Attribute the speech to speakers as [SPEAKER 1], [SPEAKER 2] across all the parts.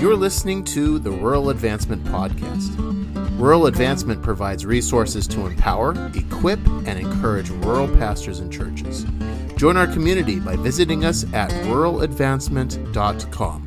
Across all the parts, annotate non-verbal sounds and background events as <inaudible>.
[SPEAKER 1] You're listening to the Rural Advancement Podcast. Rural Advancement provides resources to empower, equip, and encourage rural pastors and churches. Join our community by visiting us at ruraladvancement.com.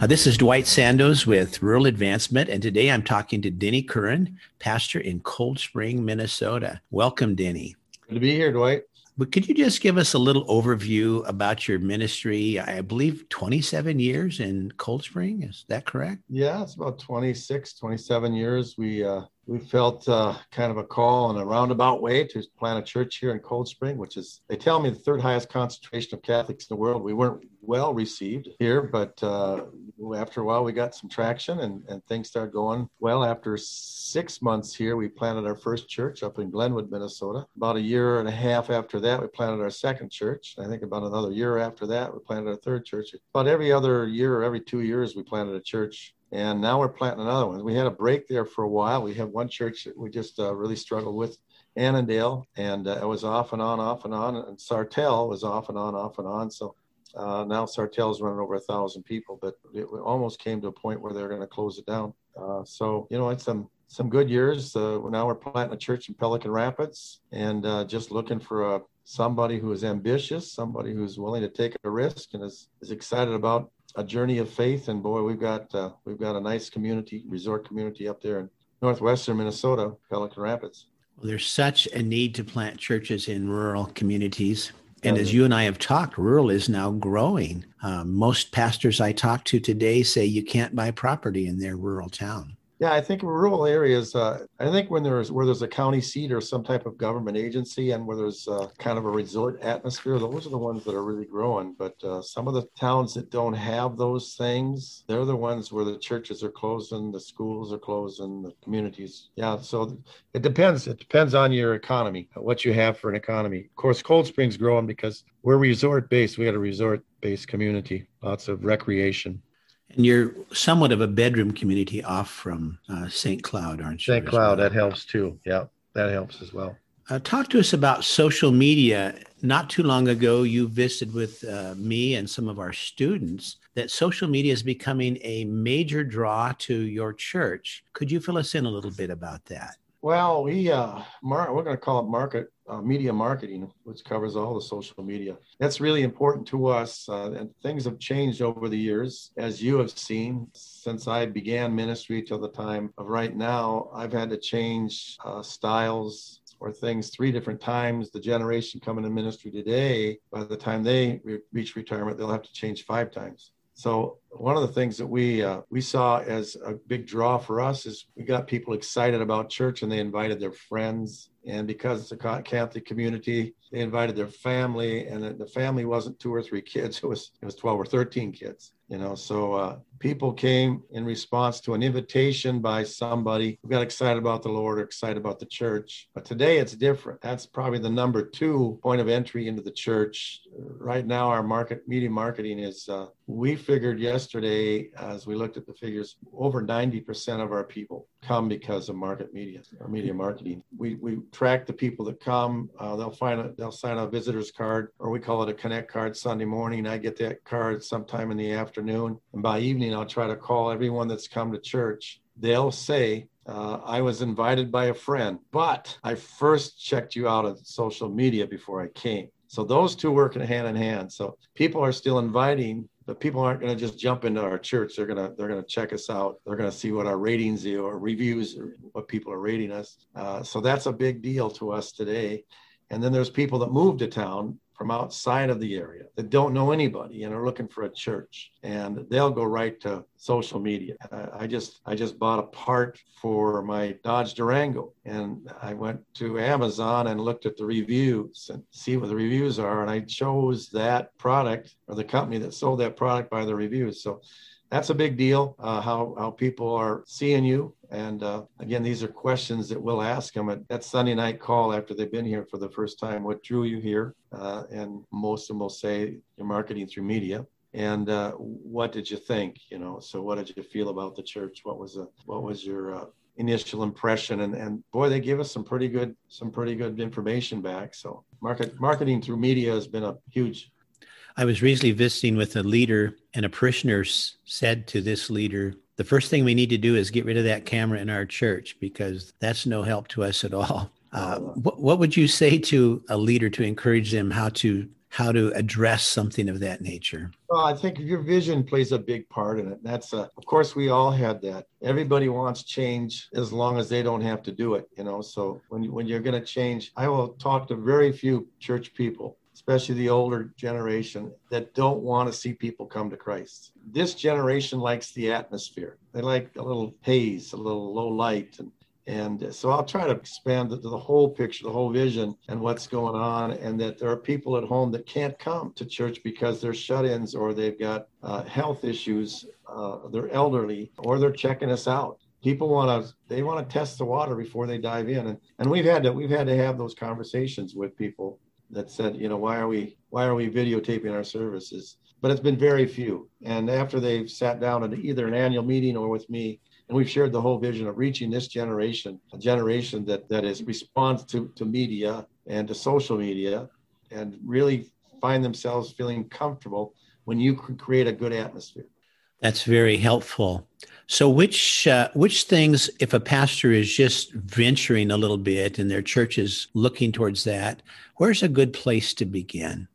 [SPEAKER 2] Uh, this is Dwight Sandos with Rural Advancement, and today I'm talking to Denny Curran, pastor in Cold Spring, Minnesota. Welcome, Denny.
[SPEAKER 3] Good to be here, Dwight.
[SPEAKER 2] But could you just give us a little overview about your ministry? I believe 27 years in Cold Spring. Is that correct?
[SPEAKER 3] Yeah, it's about 26, 27 years. We uh, we felt uh, kind of a call in a roundabout way to plant a church here in Cold Spring, which is, they tell me, the third highest concentration of Catholics in the world. We weren't well received here, but uh, after a while, we got some traction and, and things started going well. After six months here, we planted our first church up in Glenwood, Minnesota. About a year and a half after that, we planted our second church. I think about another year after that, we planted our third church. About every other year or every two years, we planted a church and now we're planting another one. We had a break there for a while. We had one church that we just uh, really struggled with, Annandale, and uh, it was off and on, off and on. And Sartell was off and on, off and on. So uh, now Sartell is running over a thousand people, but it almost came to a point where they're going to close it down. Uh, so you know, it's some some good years. Uh, now we're planting a church in Pelican Rapids, and uh, just looking for a somebody who is ambitious, somebody who's willing to take a risk, and is is excited about a journey of faith. And boy, we've got uh, we've got a nice community, resort community up there in northwestern Minnesota, Pelican Rapids.
[SPEAKER 2] Well, there's such a need to plant churches in rural communities. And as you and I have talked, rural is now growing. Um, most pastors I talk to today say you can't buy property in their rural town.
[SPEAKER 3] Yeah, I think rural areas. Uh, I think when there's where there's a county seat or some type of government agency, and where there's uh, kind of a resort atmosphere, those are the ones that are really growing. But uh, some of the towns that don't have those things, they're the ones where the churches are closing, the schools are closing, the communities. Yeah, so it depends. It depends on your economy, what you have for an economy. Of course, Cold Springs growing because we're resort based. We got a resort based community, lots of recreation.
[SPEAKER 2] And you're somewhat of a bedroom community off from uh, St. Cloud, aren't
[SPEAKER 3] you? St. Cloud, well? that helps too. Yeah, that helps as well.
[SPEAKER 2] Uh, talk to us about social media. Not too long ago, you visited with uh, me and some of our students that social media is becoming a major draw to your church. Could you fill us in a little bit about that?
[SPEAKER 3] Well, we uh, mar- we're going to call it market uh, media marketing, which covers all the social media. That's really important to us, uh, and things have changed over the years, as you have seen. Since I began ministry till the time of right now, I've had to change uh, styles or things three different times. The generation coming in ministry today, by the time they re- reach retirement, they'll have to change five times. So one of the things that we uh, we saw as a big draw for us is we got people excited about church and they invited their friends and because it's a Catholic community, they invited their family, and the family wasn't two or three kids; <laughs> it was it was twelve or thirteen kids. You know, so uh, people came in response to an invitation by somebody who got excited about the Lord or excited about the church. But today it's different. That's probably the number two point of entry into the church. Right now, our market media marketing is. Uh, we figured yesterday, as we looked at the figures, over 90% of our people come because of market media or media marketing. We, we track the people that come. Uh, they'll find a, they'll sign a visitor's card, or we call it a connect card Sunday morning. I get that card sometime in the afternoon, and by evening I'll try to call everyone that's come to church. They'll say, uh, I was invited by a friend, but I first checked you out on social media before I came. So those two work hand in hand. So people are still inviting the people aren't going to just jump into our church. They're going to they're going to check us out. They're going to see what our ratings are, or reviews, or what people are rating us. Uh, so that's a big deal to us today. And then there's people that move to town from outside of the area that don't know anybody and are looking for a church. And they'll go right to social media. I just i just bought a part for my dodge durango. And i went to amazon and looked at the reviews and see what the reviews are. And i chose that product or the company that sold that product by the reviews. So that's a big deal uh, how, how people are seeing you and uh, again these are questions that we'll ask them at that sunday night call after they've been here for the first time. What drew you here? Uh, and most of them will say you're marketing through media. And uh, what did you think you know? So what did you feel about the church? What was a, what was your uh, initial impression? And, and boy they give us some pretty good some pretty good information back. So market marketing through media has been a huge.
[SPEAKER 2] I was recently visiting with a leader, and a parishioner said to this leader, the first thing we need to do is get rid of that camera in our church because that's no help to us at all. Uh, what, what would you say to a leader to encourage them how to how to address something of that nature?
[SPEAKER 3] Well, I think your vision plays a big part in it. That's, uh, of course, we all had that. Everybody wants change as long as they don't have to do it, you know. So when you, when you're going to change, I will talk to very few church people, especially the older generation, that don't want to see people come to Christ. This generation likes the atmosphere. They like a little haze, a little low light, and and so I'll try to expand the, the, whole picture, the whole vision, and what's going on, and that there are people at home that can't come to church because they're shut ins or they've got uh, health issues, uh, they're elderly, or they're checking us out. People want to they want to test the water before they dive in, and and we've had to we've had to have those conversations with people that said, you know, why are we why are we videotaping our services? But it's been very few, and after they've sat down at either an annual meeting or with me and we've shared the whole vision of reaching this generation, a generation that, that is responds to, to media and to social media and really find themselves feeling comfortable when you create a good atmosphere.
[SPEAKER 2] That's very helpful. So, which uh, which things, if a pastor is just venturing a little bit and their church is looking towards that, where's a good place to begin?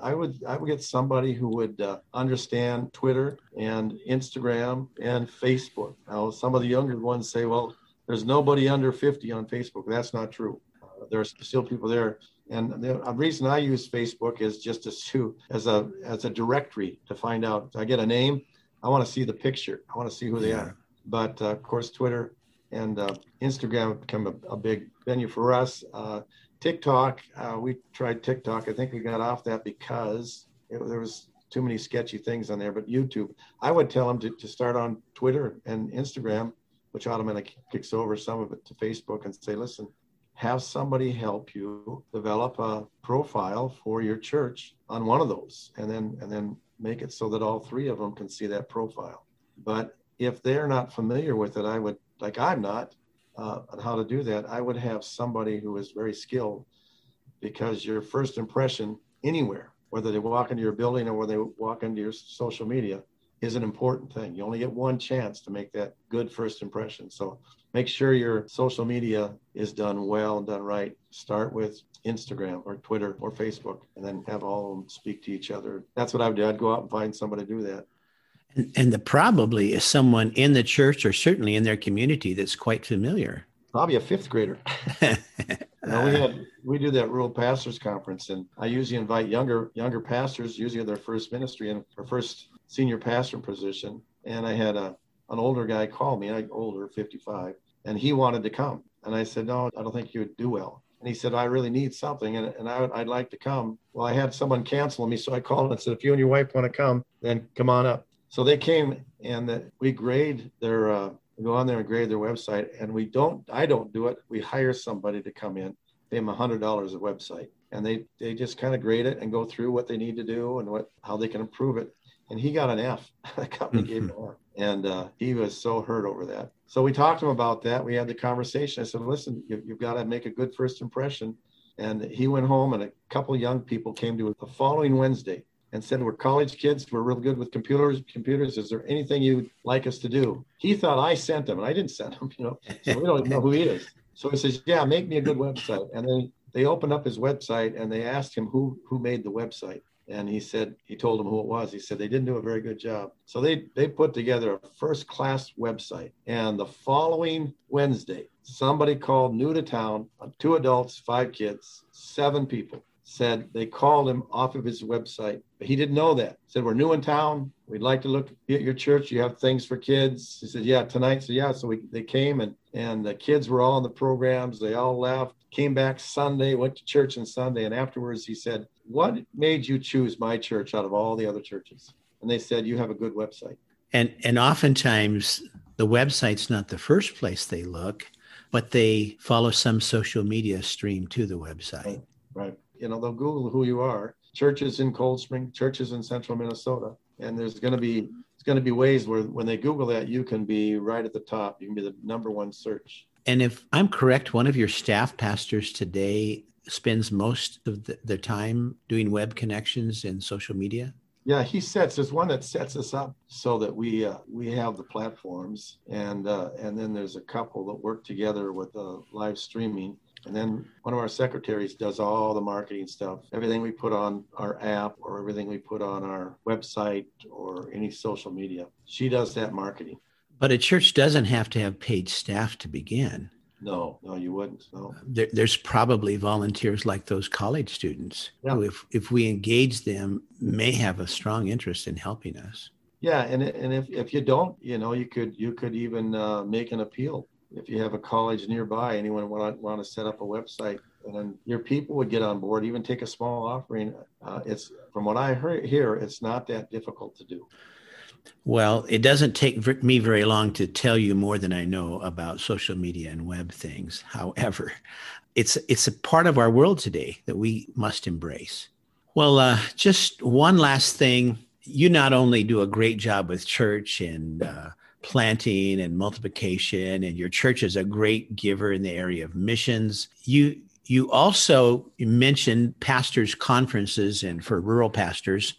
[SPEAKER 3] I would I would get somebody who would uh, understand Twitter and Instagram and Facebook. Now, some of the younger ones say, "Well, there's nobody under 50 on Facebook." That's not true. Uh, are still people there. And the reason I use Facebook is just to as a as a directory to find out. I get a name, I want to see the picture. I want to see who they are. But uh, of course, Twitter and uh, Instagram have become a, a, big venue for us. Uh, TikTok, uh, we tried TikTok. I think we got off that because it, there was too many sketchy things on there. But YouTube, I would tell them to, to start on Twitter and Instagram, which automatically kicks over some of it to Facebook and say, listen, have somebody help you develop a profile for your church on one of those, and then and then make it so that all three of them can see that profile. But if they're not familiar with it, I would like I'm not uh, on how to do that, I would have somebody who is very skilled because your first impression anywhere, whether they walk into your building or whether they walk into your social media, is an important thing. You only get one chance to make that good first impression. So make sure your social media is done well and done right. Start with Instagram or Twitter or Facebook and then have all of them speak to each other. That's what I would do. I'd go out and find somebody to do that.
[SPEAKER 2] And, and the probably is someone in the church or certainly in their community that's quite familiar.
[SPEAKER 3] Probably a fifth grader. <laughs> you know, we had we do that rural pastors conference, and I usually invite younger younger pastors, usually their first ministry and their first senior pastor position. And I had a an older guy call me, I older, 55, and he wanted to come. And I said, no, I don't think you would do well. And he said, I really need something, and, and I would, I'd like to come. Well, I had someone cancel me, so I called and said, if you and your wife want to come, then come on up. So they came and we grade their, uh, we go on there and grade their website. And we don't, I don't do it. We hire somebody to come in, pay them a hundred dollars a website, and they they just kind of grade it and go through what they need to do and what how they can improve it. And he got an F. <laughs> the company gave him an F, and uh, he was so hurt over that. So we talked to him about that. We had the conversation. I said, "Listen, you, you've got to make a good first impression." And he went home, and a couple young people came to the following Wednesday and said, We're college kids. We're real good with computers. Computers. Is there anything you'd like us to do? He thought I sent him, and I didn't send him, <laughs> you know. So we don't know who he is. So he says, Yeah, make me a good website. And then they opened up his website and they asked him who who made the website. And he said, he told them who it was. He said they didn't do a very good job. So they they put together a first class website. And the following Wednesday, somebody called new to town, uh, two adults, five kids, seven people said they called him off of his website. But he didn't know that. Said, We're new in town. We'd like to look at your church. You have things for kids. He said, Yeah, tonight. So yeah, so we, they came and and the kids were all in the programs. They all left, came back Sunday, went to church on Sunday. And afterwards he said, What made you choose my church out of all the other churches? And they said, You have a good website.
[SPEAKER 2] And and oftentimes the website's not the first place they look, but they follow some social media stream to the website.
[SPEAKER 3] Right. right you know, they'll Google who you are. Churches in Cold Spring, churches in central Minnesota. And there's going to be it's going to be ways where when they Google that, you can be right at the top. You can be the number one search.
[SPEAKER 2] And if I'm correct, one of your staff pastors today spends most of the, the time doing web connections and social media?
[SPEAKER 3] Yeah, he sets. There's one that sets us up so that we uh, we have the platforms, and uh, and then there's a couple that work together with uh, live streaming. And then one of our secretaries does all the marketing stuff. Everything we put on our app or everything we put on our website or any social media, she does that marketing.
[SPEAKER 2] But a church doesn't have to have paid staff to begin.
[SPEAKER 3] No, no, you wouldn't. No.
[SPEAKER 2] There, there's probably volunteers like those college students yeah. who, if, if we engage them, may have a strong interest in helping us.
[SPEAKER 3] Yeah, and and if, if you don't, you know, you could you could even uh, make an appeal if you have a college nearby. Anyone want to want to set up a website, and then your people would get on board. Even take a small offering. Uh, it's from what I hear, it's not that difficult to do.
[SPEAKER 2] Well, it doesn't take me very long to tell you more than I know about social media and web things. However, <laughs> it's it's a part of our world today that we must embrace. Well, uh, just one last thing. You not only do a great job with church and uh, planting and multiplication, and your church is a great giver in the area of missions. You you also mentioned pastors' conferences and for rural pastors.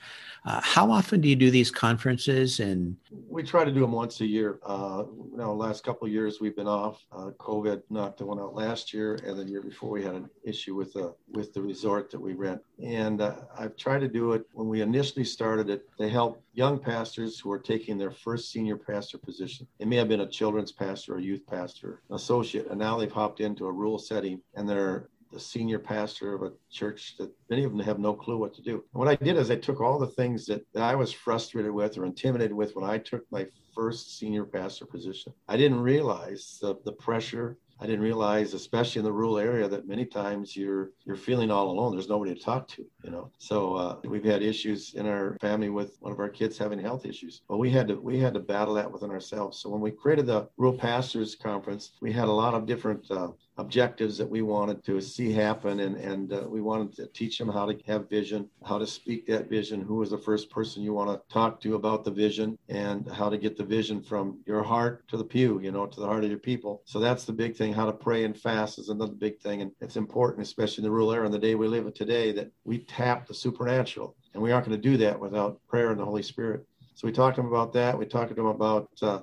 [SPEAKER 2] Uh, how often do you do these conferences? And
[SPEAKER 3] we try to do them once a year. Uh, you know, last couple of years we've been off. Uh, COVID knocked the one out last year, and the year before we had an issue with the with the resort that we rent. And uh, I've tried to do it when we initially started it to help young pastors who are taking their first senior pastor position. It may have been a children's pastor, a youth pastor, associate, and now they've hopped into a rural setting and they're the senior pastor of a church that many of them have no clue what to do. And what I did is I took all the things that, that I was frustrated with or intimidated with when I took my first senior pastor position. I didn't realize the, the pressure. I didn't realize, especially in the rural area, that many times you're you're feeling all alone. There's nobody to talk to, you know. So uh, we've had issues in our family with one of our kids having health issues. But we had to we had to battle that within ourselves. So when we created the Rural Pastors Conference, we had a lot of different uh, objectives that we wanted to see happen and and uh, we wanted to teach them how to have vision how to speak that vision who is the first person you want to talk to about the vision and how to get the vision from your heart to the pew you know to the heart of your people. So that's the big thing how to pray and fast is another big thing and it's important especially in the rural area and the day we live in today that we tap the supernatural and we aren't going to do that without prayer and the holy spirit. So we talked to them about that we talked to them about uh,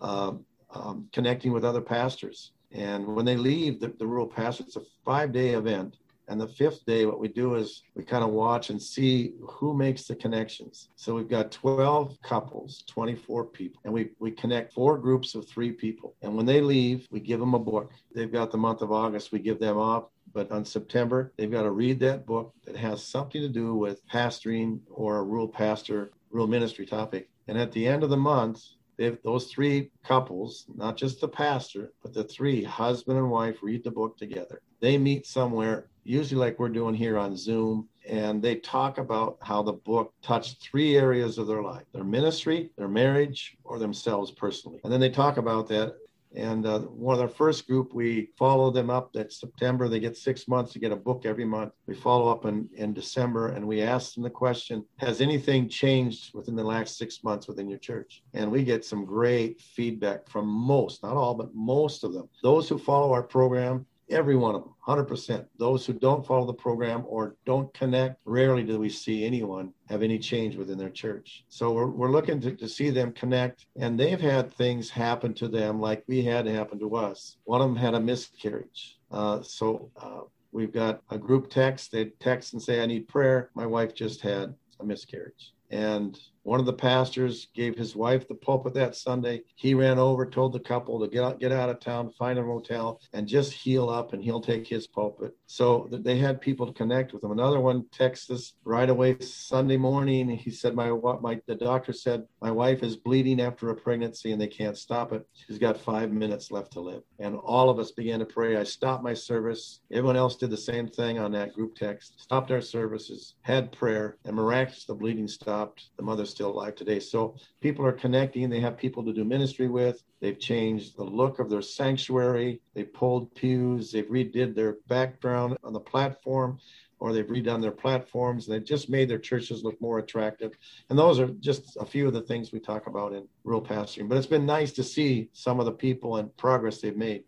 [SPEAKER 3] uh, um, connecting with other pastors and when they leave the, the rural pasture, it's a five day event. And the fifth day, what we do is we kind of watch and see who makes the connections. So we've got 12 couples, 24 people, and we, we connect four groups of three people. And when they leave, we give them a book. They've got the month of August, we give them off. But on September, they've got to read that book that has something to do with pastoring or a rural pastor, rural ministry topic. And at the end of the month, if those three couples, not just the pastor, but the three husband and wife read the book together. They meet somewhere, usually like we're doing here on Zoom, and they talk about how the book touched three areas of their life their ministry, their marriage, or themselves personally. And then they talk about that and uh, one of our first group, we follow them up that September. They get six months to get a book every month. We follow up in, in December and we ask them the question Has anything changed within the last six months within your church? And we get some great feedback from most, not all, but most of them. Those who follow our program every one of them 100% those who don't follow the program or don't connect rarely do we see anyone have any change within their church. So we're, we're looking to, to see them connect and they've had things happen to them like we had happen to us. One of them had a miscarriage. Uh, so uh, we've got a group text. They text and say i need prayer. My wife just had a miscarriage. And one of the pastors gave his wife the pulpit that Sunday. He ran over, told the couple to get out, get out of town, find a motel, and just heal up, and he'll take his pulpit. So they had people to connect with him. Another one texted us right away Sunday morning. He said, "My what? My the doctor said my wife is bleeding after a pregnancy, and they can't stop it. She's got five minutes left to live." And all of us began to pray. I stopped my service. Everyone else did the same thing on that group text. Stopped our services, had prayer, and miraculously the bleeding stopped. The mother still alive today. So people are connecting. They have people to do ministry with. They've changed the look of their sanctuary. They pulled pews. They've redid their background on the platform or they've redone their platforms. They've just made their churches look more attractive. And those are just a few of the things we talk about in rural pastoring. But it's been nice to see some of the people and progress they've made.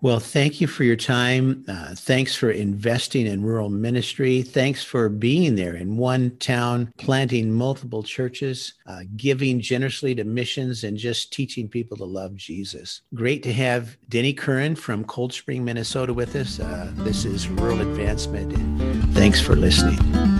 [SPEAKER 2] Well, thank you for your time. Uh, thanks for investing in rural ministry. Thanks for being there in one town, planting multiple churches, uh, giving generously to missions, and just teaching people to love Jesus. Great to have Denny Curran from Cold Spring, Minnesota with us. Uh, this is Rural Advancement, and thanks for listening.